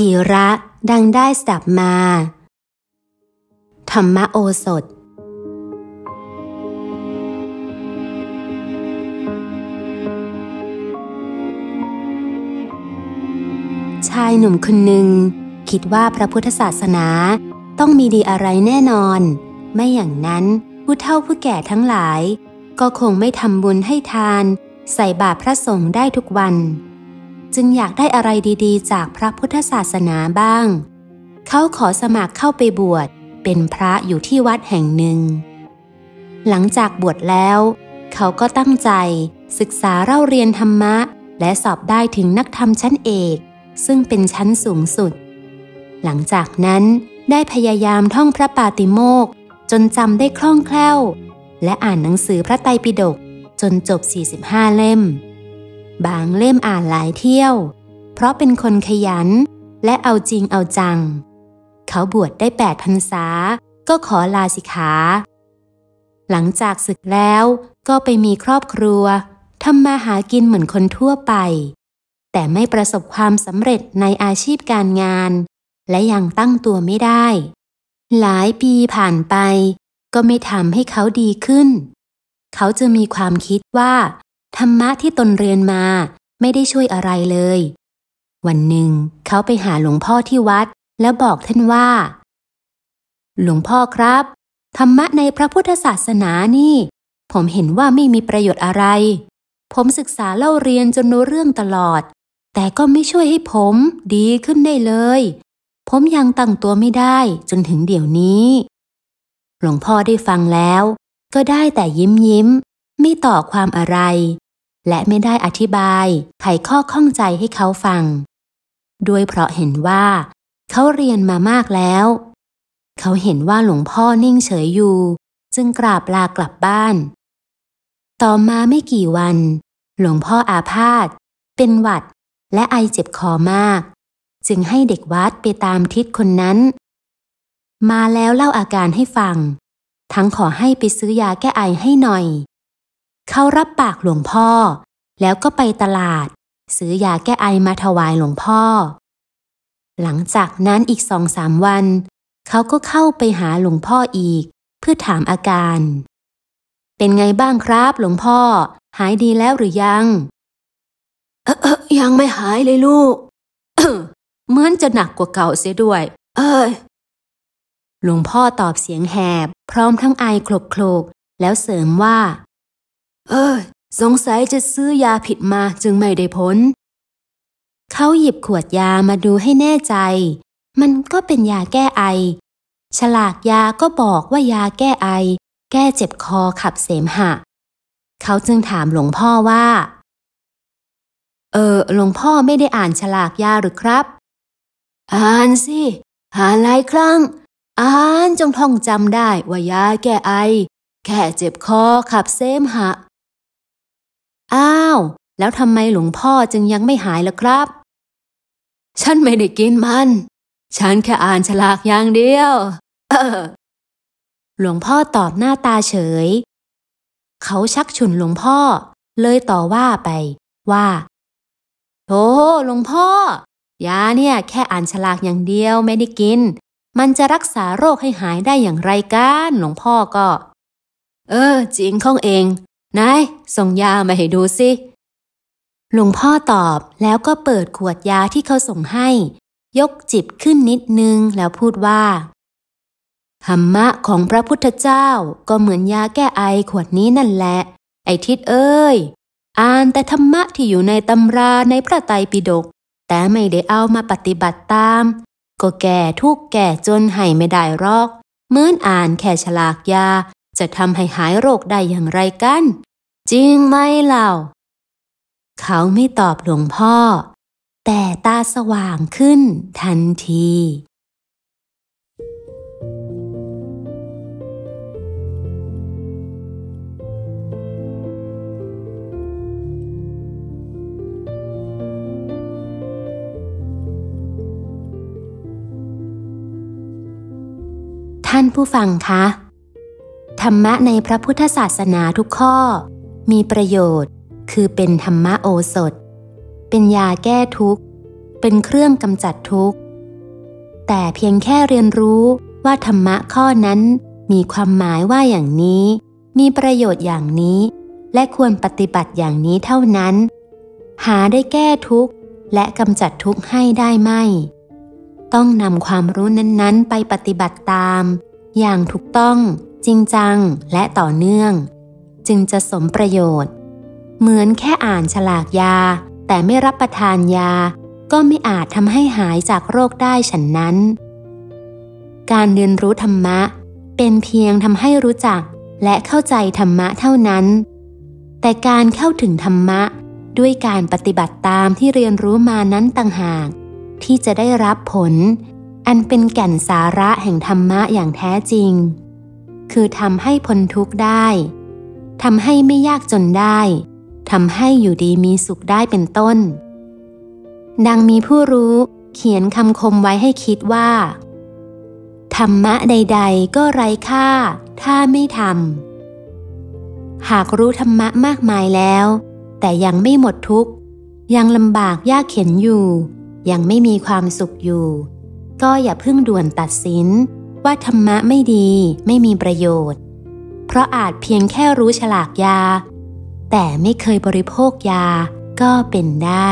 กีระดังได้สดับมา ธรรมโอสถ ชายหนุ่มคนหนึ่ง คิดว่าพระพุทธศาสนาต้องมีดีอะไรแน่นอน ไม่อย่างนั้นผู้เฒ่าผู้แก่ทั้งหลาย ก็คงไม่ทำบุญให้ทาน ใส่บาตรพระสงฆ์ได้ทุกวัน จึงอยากได้อะไรดีๆ จากพระพุทธศาสนาบ้าง เขาขอสมัครเข้าไปบวชเป็นพระอยู่ที่วัดแห่งหนึ่ง หลังจากบวชแล้ว เขาก็ตั้งใจศึกษาเล่าเรียนธรรมะ และสอบได้ถึงนักธรรมชั้นเอก ซึ่งเป็นชั้นสูงสุด หลังจากนั้นได้พยายามท่องพระปาติโมกจนจำได้คล่องแคล่ว และอ่านหนังสือพระไตรปิฎกจนจบ 45 เล่ม บางเล่มอ่านหลายเที่ยว เพราะเป็นคนขยัน และเอาจริงเอาจัง เขาบวชได้8พรรษา ก็ขอลาสิกขา หลังจากศึกแล้วก็ไปมีครอบครัวทำมาหากินเหมือนคนทั่วไป แต่ไม่ประสบความสำเร็จในอาชีพการงาน และยังตั้งตัวไม่ได้ หลายปีผ่านไป ก็ไม่ทำให้เขาดีขึ้น เขาจะมีความคิดว่า ธรรมะที่ตนเรียนมาไม่ได้ช่วยอะไรเลย วันหนึ่ง เขาไปหาหลวงพ่อที่วัด แล้วบอกท่านว่า หลวงพ่อครับ ธรรมะในพระพุทธศาสนานี่ ผมเห็นว่าไม่มีประโยชน์อะไร ผมศึกษาเล่าเรียนจนรู้เรื่องตลอด แต่ก็ไม่ช่วยให้ผมดีขึ้นได้เลย ผมยังตั้งตัวไม่ได้จนถึงเดี๋ยวนี้ หลวงพ่อได้ฟังแล้ว ก็ได้แต่ยิ้มยิ้ม ไม่ต่อความอะไร และไม่ได้อธิบายไขข้อข้องใจให้เขาฟัง ด้วยเพราะเห็นว่า เขาเรียนมามากแล้ว เขาเห็นว่าหลวงพ่อนิ่งเฉยอยู่ จึงกราบลากลับบ้าน ต่อมาไม่กี่วัน หลวงพ่ออาพาธเป็นหวัดและไอเจ็บคอมาก จึงให้เด็กวัดไปตามทิศคนนั้น มาแล้วเล่าอาการให้ฟัง ทั้งขอให้ไปซื้อยาแก้ไอให้หน่อย เขารับปากหลวงพ่อ แล้วก็ไปตลาด ซื้อยาแก้ไอมาถวายหลวงพ่อ หลังจากนั้นอีกสองสามวัน เขาก็เข้าไปหาหลวงพ่ออีก เพื่อถามอาการ เป็นไงบ้างครับหลวงพ่อ หายดีแล้วหรือยัง เออเออยังไม่หายเลยลูกเหมือนจะหนักกว่าเก่าเสียด้วย เอ้ยหลวงพ่อตอบเสียงแหบ พร้อมทั้งไอโคลกโคลกแล้วเสริมว่า เอ้ยสงสัยจะซื้อยาผิดมาจึงไม่ได้ผล เขาหยิบขวดยามาดูให้แน่ใจ มันก็เป็นยาแก้ไอ ฉลากยาก็บอกว่ายาแก้ไอ แก้เจ็บคอขับเสมหะ เขาจึงถามหลวงพ่อว่า เออ หลวงพ่อไม่ได้อ่านฉลากยาหรือครับ อ่านสิอ่านหลายครั้งอ่านจงท่องจำได้ว่ายาแก้ไอ แค่เจ็บคอขับเสมหะ อ้าว แล้วทำไมหลวงพ่อจึงยังไม่หายล่ะครับ ฉันไม่ได้กินมัน ฉันแค่อ่านฉลากอย่างเดียว เออ หลวงพ่อตอบหน้าตาเฉย เขาชักฉุนหลวงพ่อ เลยต่อว่าไป ว่าโธ่หลวงพ่อยาเนี่ย แค่อ่านฉลากอย่างเดียวไม่ได้กิน มันจะรักษาโรคให้หายได้อย่างไรกันหลวงพ่อก็ เออ จริงของเอง นายส่งยามาให้ดูสิ หลวงพ่อตอบแล้วก็เปิดขวดยาที่เขาส่งให้ ยกจิบขึ้นนิดนึงแล้วพูดว่า ธรรมะของพระพุทธเจ้าก็เหมือนยาแก้ไอขวดนี้นั่นแหละ ไอทิดเอ้ย อ่านแต่ธรรมะที่อยู่ในตำราในพระไตรปิฎก แต่ไม่ได้เอามาปฏิบัติตาม ก็แก่ทุกแก่จนให้ไม่ได้รอกเหมือนอ่านแค่ฉลากยาจะทำให้หายโรคได้อย่างไรกัน จริงไหมเล่า เขาไม่ตอบหลวงพ่อ แต่ตาสว่างขึ้นทันที ท่านผู้ฟังคะ ธรรมะในพระพุทธศาสนาทุกข้อ มีประโยชน์ คือเป็นธรรมโอสถ เป็นยาแก้ทุกข์ เป็นเครื่องกำจัดทุกข์ แต่เพียงแค่เรียนรู้ว่าธรรมะข้อนั้นมีความหมายว่าอย่างนี้ มีประโยชน์อย่างนี้ และควรปฏิบัติอย่างนี้เท่านั้น หาได้แก้ทุกข์และกำจัดทุกข์ให้ได้ไหม ต้องนำความรู้นั้นๆ ไปปฏิบัติตาม อย่างถูกต้องจริงจังและต่อเนื่อง จึงจะสมประโยชน์ เหมือนแค่อ่านฉลากยา แต่ไม่รับประทานยา ก็ไม่อาจทำให้หายจากโรคได้ฉันนั้น การเรียนรู้ธรรมะ เป็นเพียงทำให้รู้จักและเข้าใจธรรมะเท่านั้น แต่การเข้าถึงธรรมะด้วยการปฏิบัติตามที่เรียนรู้มานั้นต่างหาก ที่จะได้รับผล อันเป็นแก่นสาระแห่งธรรมะอย่างแท้จริง คือทำให้พ้นทุกข์ได้ ทำให้ไม่ยากจนได้ทำให้อยู่ดีมีสุขได้เป็นต้น ดังมีผู้รู้เขียนคำคมไว้ให้คิดว่า ธรรมะใด ๆ ก็ไร้ค่า ถ้าไม่ทำหากรู้ธรรมะมากมายแล้ว แต่ยังไม่หมดทุกข์ ยังลำบากยากเข็นอยู่ ยังไม่มีความสุขอยู่ ก็อย่าเพิ่งด่วนตัดสินว่าธรรมะไม่ดีไม่มีประโยชน์ ราะอาจเพียงแค่รู้ฉลากยา แต่ไม่เคยบริโภคยาก็เป็นได้